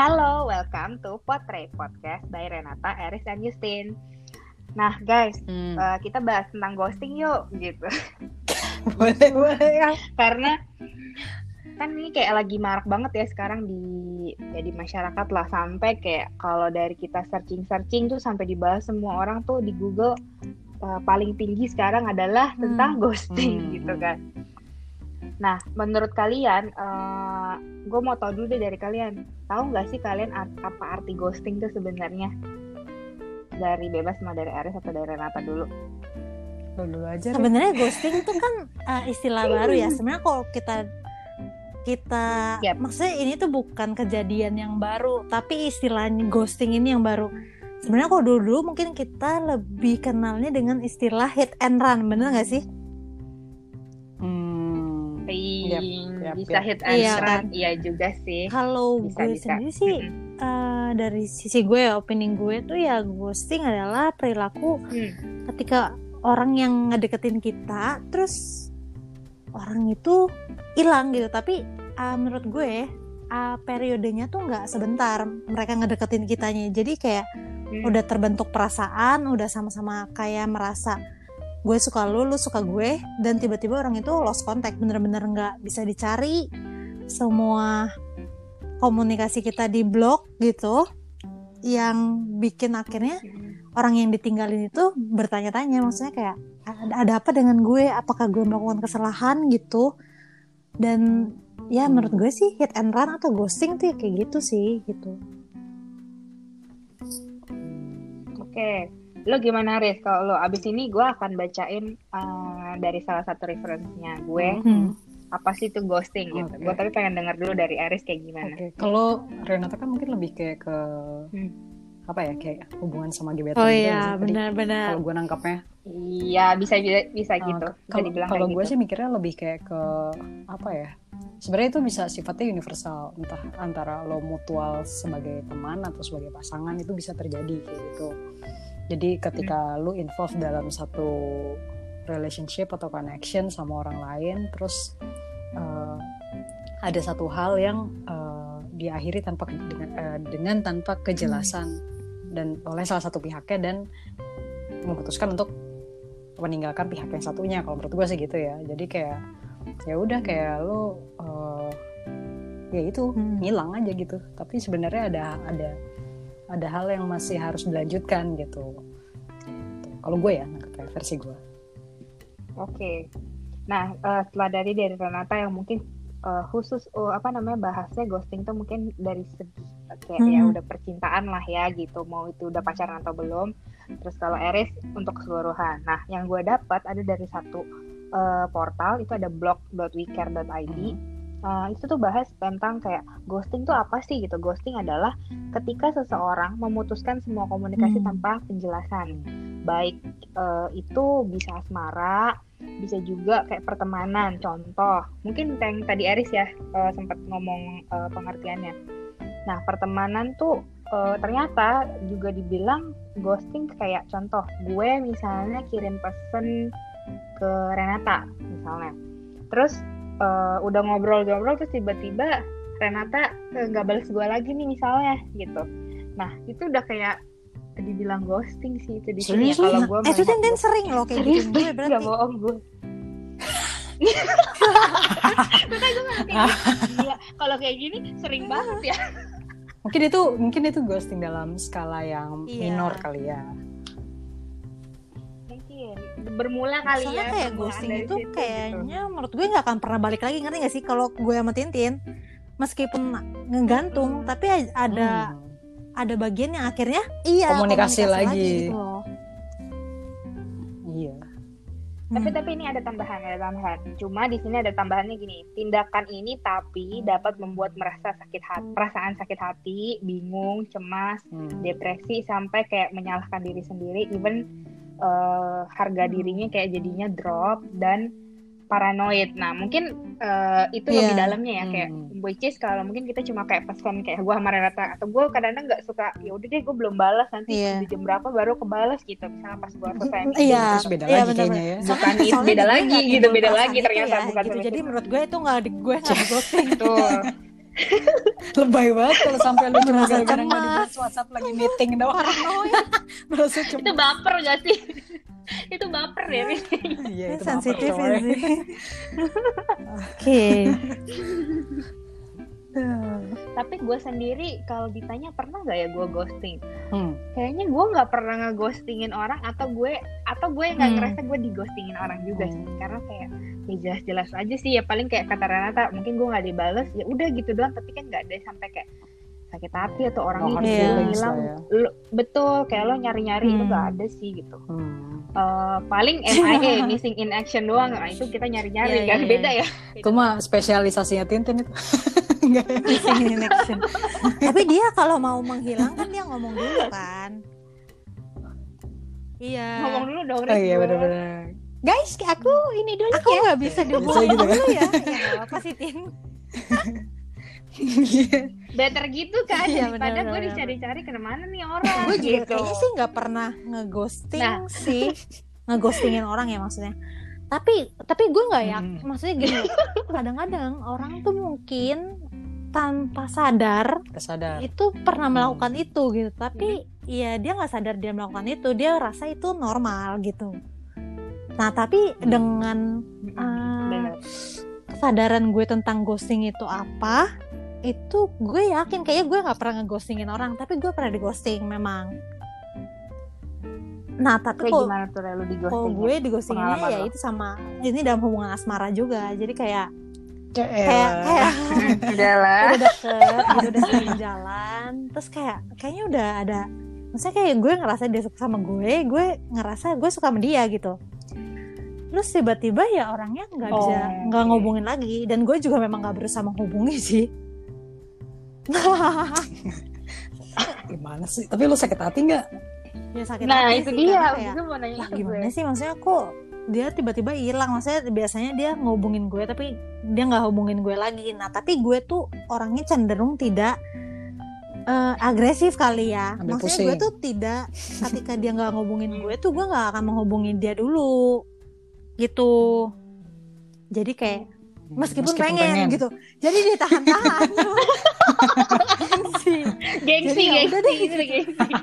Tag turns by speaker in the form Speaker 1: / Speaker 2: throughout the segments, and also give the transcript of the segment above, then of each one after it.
Speaker 1: Halo, welcome to Portrait Podcast by Renata, Eris, dan Justin. Nah, guys,
Speaker 2: Hmm.
Speaker 1: uh, kita bahas tentang ghosting yuk, gitu.
Speaker 2: boleh boleh ya.
Speaker 1: Karena kan ini kayak lagi marak banget ya sekarang di ya di masyarakat lah sampai kayak kalau dari kita searching searching tuh sampai dibahas semua orang tuh di Google uh, paling tinggi sekarang adalah tentang ghosting
Speaker 2: Hmm.
Speaker 1: gitu kan. Nah, menurut kalian, gue mau tahu dulu deh dari kalian, tahu nggak sih kalian art- apa arti ghosting tuh sebenarnya? Dari bebas sama dari Aris atau dari Renata dulu?
Speaker 2: Lu dulu aja.
Speaker 3: Sebenarnya ghosting itu kan uh, istilah baru ya. Sebenarnya kalau kita kita
Speaker 1: Yap.
Speaker 3: maksudnya ini tuh bukan kejadian yang baru, tapi istilahnya ghosting ini yang baru. Sebenarnya kalau dulu-dulu mungkin kita lebih kenalnya dengan istilah hit and run, bener nggak sih?
Speaker 2: Yap, yap,
Speaker 1: bisa
Speaker 2: yap.
Speaker 1: hit and
Speaker 3: Iya,
Speaker 1: run,
Speaker 3: kan?
Speaker 1: iya juga sih.
Speaker 3: Kalau
Speaker 1: Bisa,
Speaker 3: gue
Speaker 1: bisa.
Speaker 3: sendiri sih uh, dari sisi gue, opini gue tuh ya ghosting adalah perilaku
Speaker 1: Hmm.
Speaker 3: ketika orang yang ngedeketin kita terus orang itu hilang gitu tapi uh, menurut gue uh, periodenya tuh nggak sebentar mereka ngedeketin kitanya jadi kayak
Speaker 1: Hmm.
Speaker 3: udah terbentuk perasaan udah sama-sama kayak merasa gue suka lu lu suka gue dan tiba-tiba orang itu lost contact bener-bener nggak bisa dicari semua komunikasi kita di blok gitu yang bikin akhirnya orang yang ditinggalin itu bertanya-tanya maksudnya kayak ada, ada apa dengan gue? Apakah gue melakukan kesalahan? gitu. Dan ya menurut gue sih hit and run atau ghosting tuh ya kayak gitu sih gitu.
Speaker 1: Oke, lo gimana Riz? Kalau lo abis ini gue akan bacain uh, dari salah satu referensinya gue.
Speaker 3: Hmm.
Speaker 1: Apa sih itu ghosting gitu? Gue tapi pengen denger dulu dari Aris kayak gimana.
Speaker 2: Oke, kalau Renata kan mungkin lebih kayak ke
Speaker 1: Hmm.
Speaker 2: apa ya kayak hubungan sama gebetan
Speaker 3: oh
Speaker 2: gitu ya
Speaker 3: iya benar-benar
Speaker 2: Kalau gue nangkapnya,
Speaker 1: Iya, bisa bisa, bisa
Speaker 2: uh,
Speaker 1: gitu.
Speaker 2: Kalau
Speaker 1: dibilang
Speaker 2: kalau gue
Speaker 1: gitu.
Speaker 2: sih mikirnya lebih kayak ke apa ya? Sebenarnya itu bisa sifatnya universal, entah antara lo mutual sebagai teman atau sebagai pasangan itu bisa terjadi kayak gitu. Jadi ketika
Speaker 1: Hmm.
Speaker 2: lo involve dalam satu relationship atau connection sama orang lain, terus uh, ada satu hal yang uh, diakhiri tanpa dengan, uh, dengan tanpa kejelasan. Dan oleh salah satu pihaknya dan memutuskan untuk meninggalkan pihak yang satunya. Kalau menurut gue sih gitu ya. Jadi kayak ya udah kayak lo uh, ya itu
Speaker 3: Hmm.
Speaker 2: ngilang aja gitu. Tapi sebenarnya ada ada ada hal yang masih harus dilanjutkan gitu kalau gue ya versi gue
Speaker 1: Oke. Nah, eh, setelah dari dari Renata yang mungkin eh, khusus oh, apa namanya bahasnya ghosting tuh mungkin dari segi kayak ya
Speaker 3: Hmm.
Speaker 1: udah percintaan lah ya gitu, mau itu udah pacaran atau belum. Terus kalau Eris untuk keseluruhan. Nah, yang gue dapat ada dari satu eh, portal itu ada blog.wecare.id. Eh, itu tuh bahas tentang kayak ghosting tuh apa sih gitu. Ghosting adalah ketika seseorang memutuskan semua komunikasi
Speaker 3: Hmm.
Speaker 1: tanpa penjelasan. Baik eh, itu bisa asmara, bisa juga kayak pertemanan. Contoh, mungkin yang tadi Aris ya eh, sempat ngomong eh, pengertiannya. Nah, pertemanan tuh eh, ternyata juga dibilang ghosting kayak contoh, gue misalnya kirim pesan ke Renata misalnya. Terus eh, udah ngobrol-ngobrol terus tiba-tiba Renata eh, nggak balas gue lagi nih misalnya gitu. Nah, itu udah kayak dibilang ghosting sih itu di sini ya kalau gue
Speaker 3: eh itu dan sering loh kayak gitu gue
Speaker 1: Gak
Speaker 3: berarti
Speaker 1: bohong gue. Makanya gue nggak. Gila, kalau kayak gini sering banget ya.
Speaker 2: mungkin itu mungkin itu ghosting dalam skala yang
Speaker 3: Iya.
Speaker 2: minor kali ya
Speaker 1: bermula kali
Speaker 3: Soalnya
Speaker 1: ya.
Speaker 3: kayak ghosting itu
Speaker 1: situ, gitu.
Speaker 3: kayaknya menurut gue nggak akan pernah balik lagi ngerti gak sih kalau gue sama Tintin meskipun ngegantung tapi ada
Speaker 2: Hmm.
Speaker 3: ada bagian yang akhirnya iya
Speaker 2: Komunikasi lagi.
Speaker 3: gitu loh.
Speaker 2: iya
Speaker 1: Tapi
Speaker 3: Hmm.
Speaker 1: tapi ini ada tambahan, ada tambahan. Cuma di sini ada tambahannya gini, tindakan ini tapi dapat membuat merasa sakit hati, perasaan sakit hati, bingung, cemas,
Speaker 2: Hmm.
Speaker 1: depresi sampai kayak menyalahkan diri sendiri, even eh, harga
Speaker 3: Hmm.
Speaker 1: dirinya kayak jadinya drop dan paranoid. Nah mungkin eh, itu lebih
Speaker 3: Iya.
Speaker 1: dalamnya ya kayak
Speaker 2: Hmm.
Speaker 1: which is kalau mungkin kita cuma kayak pesan kayak gue sama Renata atau gue kadang-kadang nggak suka ya udah deh gue belum balas nanti
Speaker 3: Iya.
Speaker 1: di jam berapa baru kebalas gitu misalnya pas gue selesai meeting.
Speaker 3: Iya,
Speaker 2: terus beda
Speaker 3: iya,
Speaker 2: lagi
Speaker 3: bener-bener.
Speaker 2: kayaknya ya
Speaker 1: Bukan
Speaker 3: Soalnya-
Speaker 1: itu,
Speaker 3: soalnya
Speaker 1: beda lagi gitu, beda
Speaker 3: perasaan
Speaker 1: lagi ternyata,
Speaker 3: ya,
Speaker 1: bukan
Speaker 3: gitu. Jadi
Speaker 1: itu.
Speaker 3: menurut gue itu nggak di gue nggak di ghosting
Speaker 1: Betul.
Speaker 2: lebay banget kalau sampai lu
Speaker 3: Merasa cemas.
Speaker 2: WhatsApp lagi meeting doang
Speaker 3: paranoid
Speaker 2: merasa
Speaker 1: itu
Speaker 2: cemas
Speaker 1: baper gak sih? Itu baper ya
Speaker 2: iya itu
Speaker 3: sensitif sih. oke
Speaker 1: tapi gue sendiri kalau ditanya pernah nggak ya gue ghosting
Speaker 2: Hmm.
Speaker 1: kayaknya gue nggak pernah ngeghostingin orang atau gue atau gue nggak
Speaker 3: Hmm.
Speaker 1: ngerasa gue dighostingin orang juga sih
Speaker 2: Hmm.
Speaker 1: karena kayak ya jelas-jelas aja sih ya paling kayak kata Renata mungkin gue nggak dibales ya udah gitu doang tapi kan nggak ada sampai kayak sakit hati atau orang
Speaker 2: hard
Speaker 1: ini
Speaker 3: Iya.
Speaker 1: hilang
Speaker 2: ya.
Speaker 1: Betul kayak lo nyari-nyari itu
Speaker 3: Hmm.
Speaker 1: nggak ada sih gitu
Speaker 2: Hmm.
Speaker 1: Eh, paling MIA missing in action doang nah itu kita nyari-nyari
Speaker 3: Iya,
Speaker 1: kan
Speaker 3: iya.
Speaker 1: beda ya
Speaker 2: itu mah spesialisasinya Tintin itu Enggak.
Speaker 3: Missing in action. tapi dia kalau mau menghilang kan dia ngomong dulu kan. Iya.
Speaker 1: Ngomong dulu dong
Speaker 2: oh iya benar-benar
Speaker 3: guys aku ini dulu aku nggak bisa dihubungin
Speaker 2: Bisa gitu kan?
Speaker 3: dulu ya ya. Apa sih Tin
Speaker 1: better gitu kan
Speaker 3: Iya,
Speaker 1: daripada
Speaker 3: benar,
Speaker 1: gue dicari-cari ke mana nih orang.
Speaker 3: Gue juga
Speaker 1: gitu.
Speaker 3: kayaknya sih nggak pernah ngeghosting
Speaker 1: Nah.
Speaker 3: sih. Ngeghostingin orang ya maksudnya. Tapi tapi gue nggak ya
Speaker 2: Hmm.
Speaker 3: maksudnya gini kadang-kadang orang tuh mungkin tanpa sadar
Speaker 2: kesadar
Speaker 3: itu pernah melakukan itu gitu. Tapi ya dia nggak sadar dia melakukan itu. Dia rasa itu normal gitu. Nah tapi dengan ah,
Speaker 1: Bener.
Speaker 3: kesadaran gue tentang ghosting itu apa itu gue yakin kayaknya gue nggak pernah ngeghostingin orang tapi gue pernah di ghosting memang. Nah tapi
Speaker 1: kayak
Speaker 3: kok
Speaker 1: gimana tuh lu di
Speaker 3: kalau
Speaker 1: ghosting
Speaker 3: gue di ghostinginnya
Speaker 1: Pengalaman
Speaker 3: ya itu sama ini dalam hubungan asmara juga. Jadi kayak
Speaker 2: kayak
Speaker 3: kayak kayak
Speaker 1: udah
Speaker 3: deket gitu udah sering jalan. Terus kayak kayaknya udah ada maksudnya kayak gue ngerasa dia suka sama gue gue ngerasa gue suka sama dia gitu. Terus tiba-tiba ya orangnya nggak bisa
Speaker 1: Oh,
Speaker 3: nggak
Speaker 1: oke.
Speaker 3: ngobungin lagi. Dan gue juga memang nggak berusaha menghubungi sih.
Speaker 2: Gimana sih? Tapi lu sakit hati nggak?
Speaker 3: Ya sakit
Speaker 1: nah
Speaker 3: hati
Speaker 1: itu
Speaker 3: sih,
Speaker 1: dia.
Speaker 3: kayak,
Speaker 1: itu mau nanya
Speaker 3: lah gimana
Speaker 1: gue.
Speaker 3: sih? Maksudnya kok dia tiba-tiba hilang. Maksudnya biasanya dia ngehubungin gue tapi dia nggak hubungin gue lagi. Nah tapi gue tuh orangnya cenderung tidak eh, agresif kali ya.
Speaker 2: Ambil
Speaker 3: maksudnya
Speaker 2: pusing.
Speaker 3: gue tuh tidak ketika dia nggak ngehubungin gue tuh gue nggak akan menghubungin dia dulu. Gitu. Jadi kayak meskipun, pengen, gitu. Jadi ditahan-tahan Gengsi.
Speaker 1: gengsi
Speaker 3: Jadi ya
Speaker 1: gengsi
Speaker 3: deh, gitu.
Speaker 1: gengsi.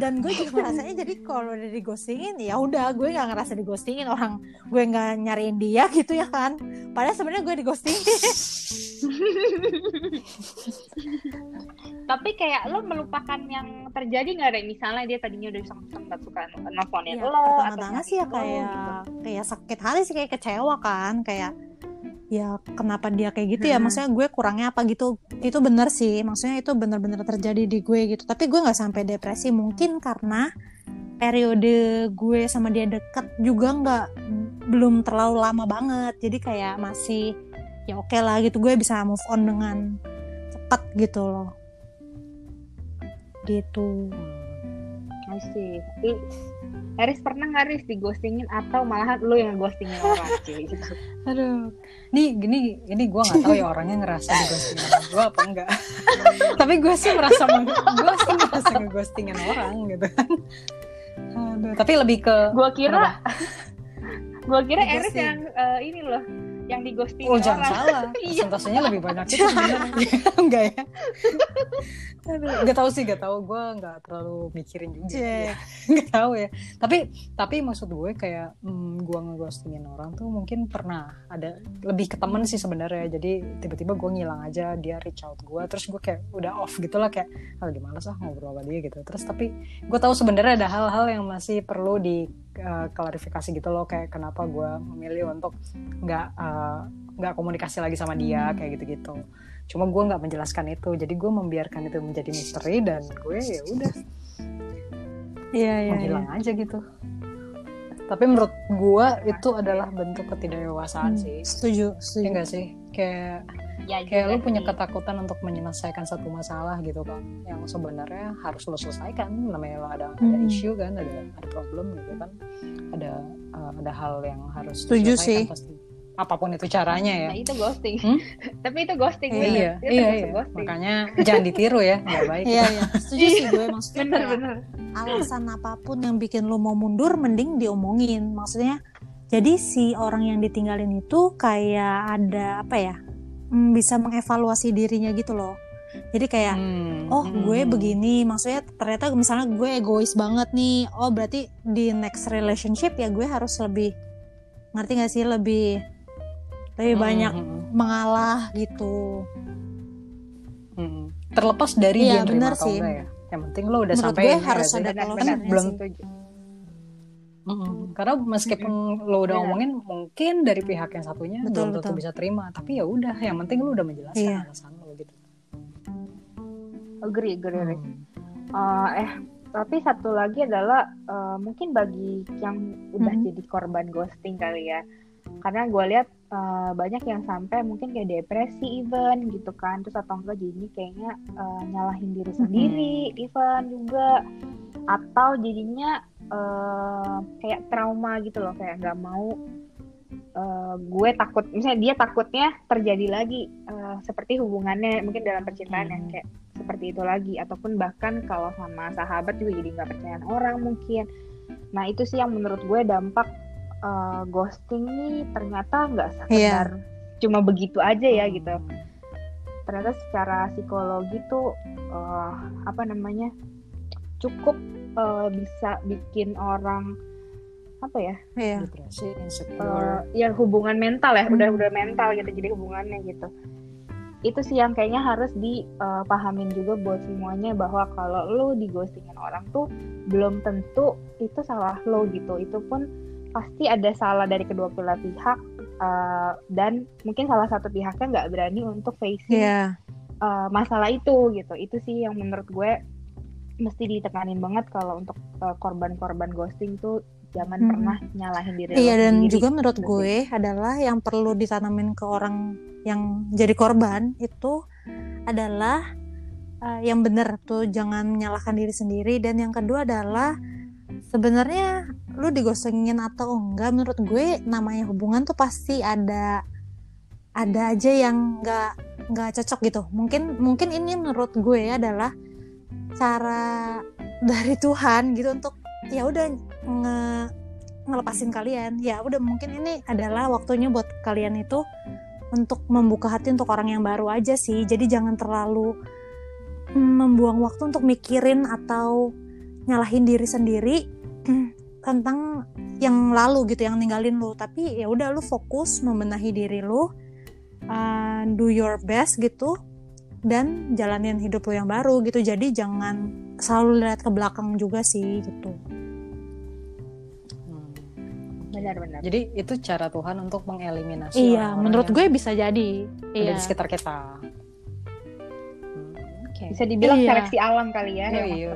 Speaker 3: Dan gue juga ngerasanya jadi kalau udah di ghostingin ya udah gue nggak ngerasa di ghostingin orang gue nggak nyariin dia gitu ya kan. Padahal sebenarnya gue di ghostingin
Speaker 1: tapi kayak lo melupakan yang terjadi nggak ada misalnya dia tadinya udah sempat suka nelfonin
Speaker 3: ya,
Speaker 1: lo atau
Speaker 3: pertama-tama sih ya kayak
Speaker 1: gitu.
Speaker 3: kayak sakit hati sih kayak kecewa kan. Kayak ya kenapa dia kayak gitu ya?
Speaker 1: Hmm.
Speaker 3: maksudnya gue kurangnya apa gitu? Itu bener sih. Maksudnya itu bener-bener terjadi di gue gitu. Tapi gue nggak sampai depresi. Mungkin karena periode gue sama dia deket juga nggak belum terlalu lama banget. Jadi kayak masih ya oke lah gitu. Gue bisa move on dengan cepat gitu loh. Gitu.
Speaker 1: I see. Tapi Eris pernah nggak Riz di ghostingin atau malahan lo yang ghostingin orang? Sih gitu.
Speaker 2: aduh. Nih gini ini gue nggak tahu ya orangnya ngerasa di ghostingin gue apa enggak. Tapi gue sih merasa gue sih merasa ngeghostingin orang gitu. Aduh tapi lebih ke
Speaker 1: Gua kira gua kira Eris yang eh, ini loh yang di ghostingin
Speaker 2: Oh jangan
Speaker 1: orang.
Speaker 2: salah,
Speaker 1: Iya.
Speaker 2: persentasenya lebih banyak itu sebenarnya. enggak ya? Aduh, Gak tahu sih, gak tahu. Gue nggak terlalu mikirin juga.
Speaker 3: Cie.
Speaker 2: Ya. Gak tahu ya. Tapi tapi maksud gue kayak hmm, gue ngeghostingin orang tuh mungkin pernah ada lebih ke temen sih sebenarnya. Jadi tiba-tiba gue ngilang aja, dia reach out gue, terus gue kayak udah off gitu lah kayak ah lagi males ah ngobrol sama dia gitu. Terus tapi gue tahu sebenarnya ada hal-hal yang masih perlu di uh, klarifikasi gitu loh kayak kenapa gue memilih untuk nggak uh, nggak komunikasi lagi sama dia kayak gitu-gitu. Cuma gue nggak menjelaskan itu jadi gue membiarkan itu menjadi misteri dan gue ya udah
Speaker 3: iya iya
Speaker 2: menghilang aja gitu. Tapi menurut gue itu adalah bentuk ketidakdewasaan
Speaker 3: Hmm,
Speaker 2: sih.
Speaker 3: setuju
Speaker 2: ya
Speaker 3: setuju
Speaker 2: enggak sih? Kayak
Speaker 1: Ya,
Speaker 2: kayak lu punya
Speaker 1: sih.
Speaker 2: ketakutan untuk menyelesaikan satu masalah gitu kan yang sebenarnya harus lo selesaikan namanya lo ada ada
Speaker 3: Hmm.
Speaker 2: isu kan ada ada problem gitu kan ada uh, ada hal yang harus
Speaker 3: Setuju
Speaker 2: diselesaikan
Speaker 3: sih.
Speaker 2: pasti apa pun itu caranya ya
Speaker 1: Nah, itu ghosting.
Speaker 2: Hmm?
Speaker 1: Tapi itu ghosting.
Speaker 3: Iya,
Speaker 1: bener.
Speaker 2: iya
Speaker 1: Itu
Speaker 2: iya iya
Speaker 1: ghosting.
Speaker 2: makanya jangan ditiru ya nggak baik
Speaker 3: iya iya setuju sih gue maksudnya
Speaker 1: Bener
Speaker 3: kayak
Speaker 1: bener.
Speaker 3: alasan apa pun yang bikin lo mau mundur mending diomongin maksudnya jadi si orang yang ditinggalin itu kayak ada apa ya mm, bisa mengevaluasi dirinya gitu loh jadi kayak
Speaker 2: Hmm,
Speaker 3: oh
Speaker 2: hmm,
Speaker 3: gue
Speaker 2: hmm.
Speaker 3: begini maksudnya ternyata misalnya gue egois banget nih oh berarti di next relationship ya gue harus lebih ngerti gak sih lebih lebih
Speaker 2: Hmm,
Speaker 3: banyak
Speaker 2: hmm, hmm.
Speaker 3: mengalah gitu
Speaker 2: Hmm. Terlepas dari
Speaker 3: Iya,
Speaker 2: dia
Speaker 3: bener
Speaker 2: atau
Speaker 3: sih.
Speaker 2: ya. Yang penting lo udah
Speaker 3: Menurut
Speaker 2: sampai
Speaker 3: gue harus
Speaker 2: ya,
Speaker 3: ada closure
Speaker 2: belum Mm-mm. Karena meskipun lo udah
Speaker 1: Benar.
Speaker 2: ngomongin mungkin dari pihak yang satunya
Speaker 3: Betul,
Speaker 2: belum tentu bisa terima, tapi ya udah, yang penting lo udah menjelaskan
Speaker 3: Iya.
Speaker 2: alasan lo gitu.
Speaker 1: agree agree agree.
Speaker 2: Hmm.
Speaker 1: Eh, eh tapi satu lagi adalah eh, mungkin bagi yang udah
Speaker 3: Mhm.
Speaker 1: jadi korban ghosting kali ya karena gue lihat eh, banyak yang sampai mungkin kayak depresi even gitu kan terus atau enggak jadinya kayaknya eh, nyalahin diri sendiri even juga atau jadinya eh, kayak trauma gitu loh kayak nggak mau eh, gue takut misalnya dia takutnya terjadi lagi eh, seperti hubungannya mungkin dalam percintaan yang
Speaker 2: Hmm.
Speaker 1: kayak seperti itu lagi ataupun bahkan kalau sama sahabat juga jadi nggak percayaan orang mungkin nah itu sih yang menurut gue dampak eh, ghosting nih ternyata nggak sekedar cuma begitu aja ya gitu
Speaker 2: Hmm.
Speaker 1: ternyata secara psikologi tuh eh, apa namanya cukup eh, bisa bikin orang apa ya
Speaker 3: Iya.
Speaker 2: Depresi,
Speaker 1: eh,
Speaker 2: insecure.
Speaker 1: ya hubungan mental ya
Speaker 3: Hmm.
Speaker 1: udah udah mental gitu jadi hubungannya gitu itu sih yang kayaknya harus dipahamin juga buat semuanya bahwa kalau lo di ghostingin orang tuh belum tentu itu salah lo gitu itu pun pasti ada salah dari kedua belah pihak eh, dan mungkin salah satu pihaknya nggak berani untuk facing
Speaker 3: Iya.
Speaker 1: eh, masalah itu gitu itu sih yang menurut gue mesti ditekanin banget kalau untuk eh, korban-korban ghosting tuh jangan
Speaker 3: Mhm.
Speaker 1: pernah nyalahin diri
Speaker 3: Iya dan
Speaker 1: sendiri.
Speaker 3: juga menurut
Speaker 1: Gitu
Speaker 3: gue adalah yang perlu ditanamin ke orang yang jadi korban itu adalah uh, yang benar tuh jangan menyalahkan diri sendiri dan yang kedua adalah sebenarnya lu digosengin atau enggak menurut gue namanya hubungan tuh pasti ada ada aja yang nggak nggak cocok gitu mungkin mungkin ini menurut gue adalah cara dari Tuhan gitu untuk ya udah nge ngelepasin kalian. Ya udah mungkin ini adalah waktunya buat kalian itu untuk membuka hati untuk orang yang baru aja sih. Jadi jangan terlalu membuang waktu untuk mikirin atau nyalahin diri sendiri tentang yang lalu gitu yang ninggalin lu. Tapi ya udah lu fokus membenahi diri lu uh, do your best gitu dan jalanin hidup lu yang baru gitu jadi jangan selalu lihat ke belakang juga sih gitu
Speaker 2: Hmm.
Speaker 1: benar-benar
Speaker 2: Jadi itu cara Tuhan untuk mengeliminasi
Speaker 3: iya
Speaker 2: orang-orang
Speaker 3: menurut
Speaker 2: yang
Speaker 3: gue bisa jadi
Speaker 2: ada
Speaker 3: iya
Speaker 2: di sekitar kita. Hmm, Oke.
Speaker 1: bisa dibilang
Speaker 3: Iya.
Speaker 1: seleksi alam kali ya
Speaker 2: Iya,
Speaker 1: yang
Speaker 2: iya, iya.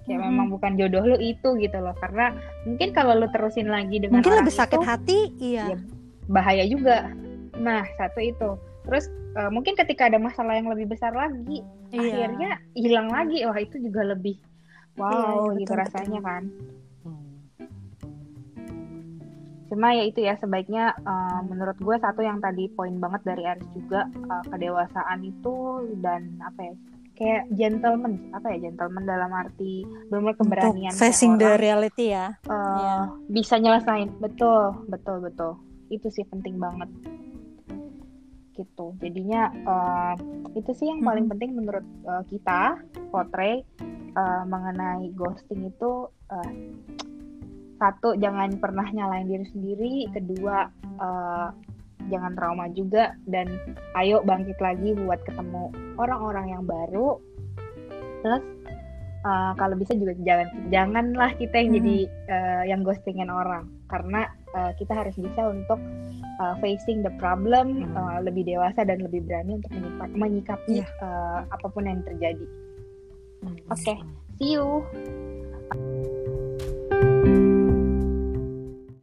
Speaker 1: Kayak
Speaker 3: Mhm.
Speaker 1: memang bukan jodoh lu itu gitu loh karena mungkin kalau lu terusin lagi dengan
Speaker 3: mungkin
Speaker 1: orang
Speaker 3: lebih sakit
Speaker 1: itu,
Speaker 3: hati iya
Speaker 1: Iya. bahaya juga nah satu itu terus eh, mungkin ketika ada masalah yang lebih besar lagi
Speaker 3: Iya.
Speaker 1: akhirnya hilang lagi. Wah itu juga lebih wow
Speaker 3: Iya,
Speaker 1: gitu
Speaker 3: betul,
Speaker 1: rasanya kan.
Speaker 2: Hmm.
Speaker 1: cuma ya itu ya sebaiknya eh, menurut gue satu yang tadi poin banget dari Aris juga eh, kedewasaan itu dan apa ya kayak gentleman apa ya gentleman dalam arti benar
Speaker 3: untuk
Speaker 1: keberanian
Speaker 3: facing the reality ya.
Speaker 1: eh,
Speaker 3: Iya.
Speaker 1: bisa nyelesain. Betul betul betul. Itu sih penting banget gitu jadinya eh, itu sih yang paling
Speaker 3: Mhm.
Speaker 1: penting menurut eh, kita potret eh, mengenai ghosting itu eh, satu jangan pernah nyalain diri sendiri kedua eh, jangan trauma juga dan ayo bangkit lagi buat ketemu orang-orang yang baru plus eh, kalau bisa juga jangan janganlah kita yang
Speaker 3: Mhm.
Speaker 1: jadi eh, yang ghostingin orang karena eh, kita harus bisa untuk eh, facing the problem
Speaker 2: Mhm.
Speaker 1: eh, lebih dewasa dan lebih berani untuk menyikapi, menyikapi eh, apa pun yang terjadi
Speaker 2: Hmm.
Speaker 1: Oke. see you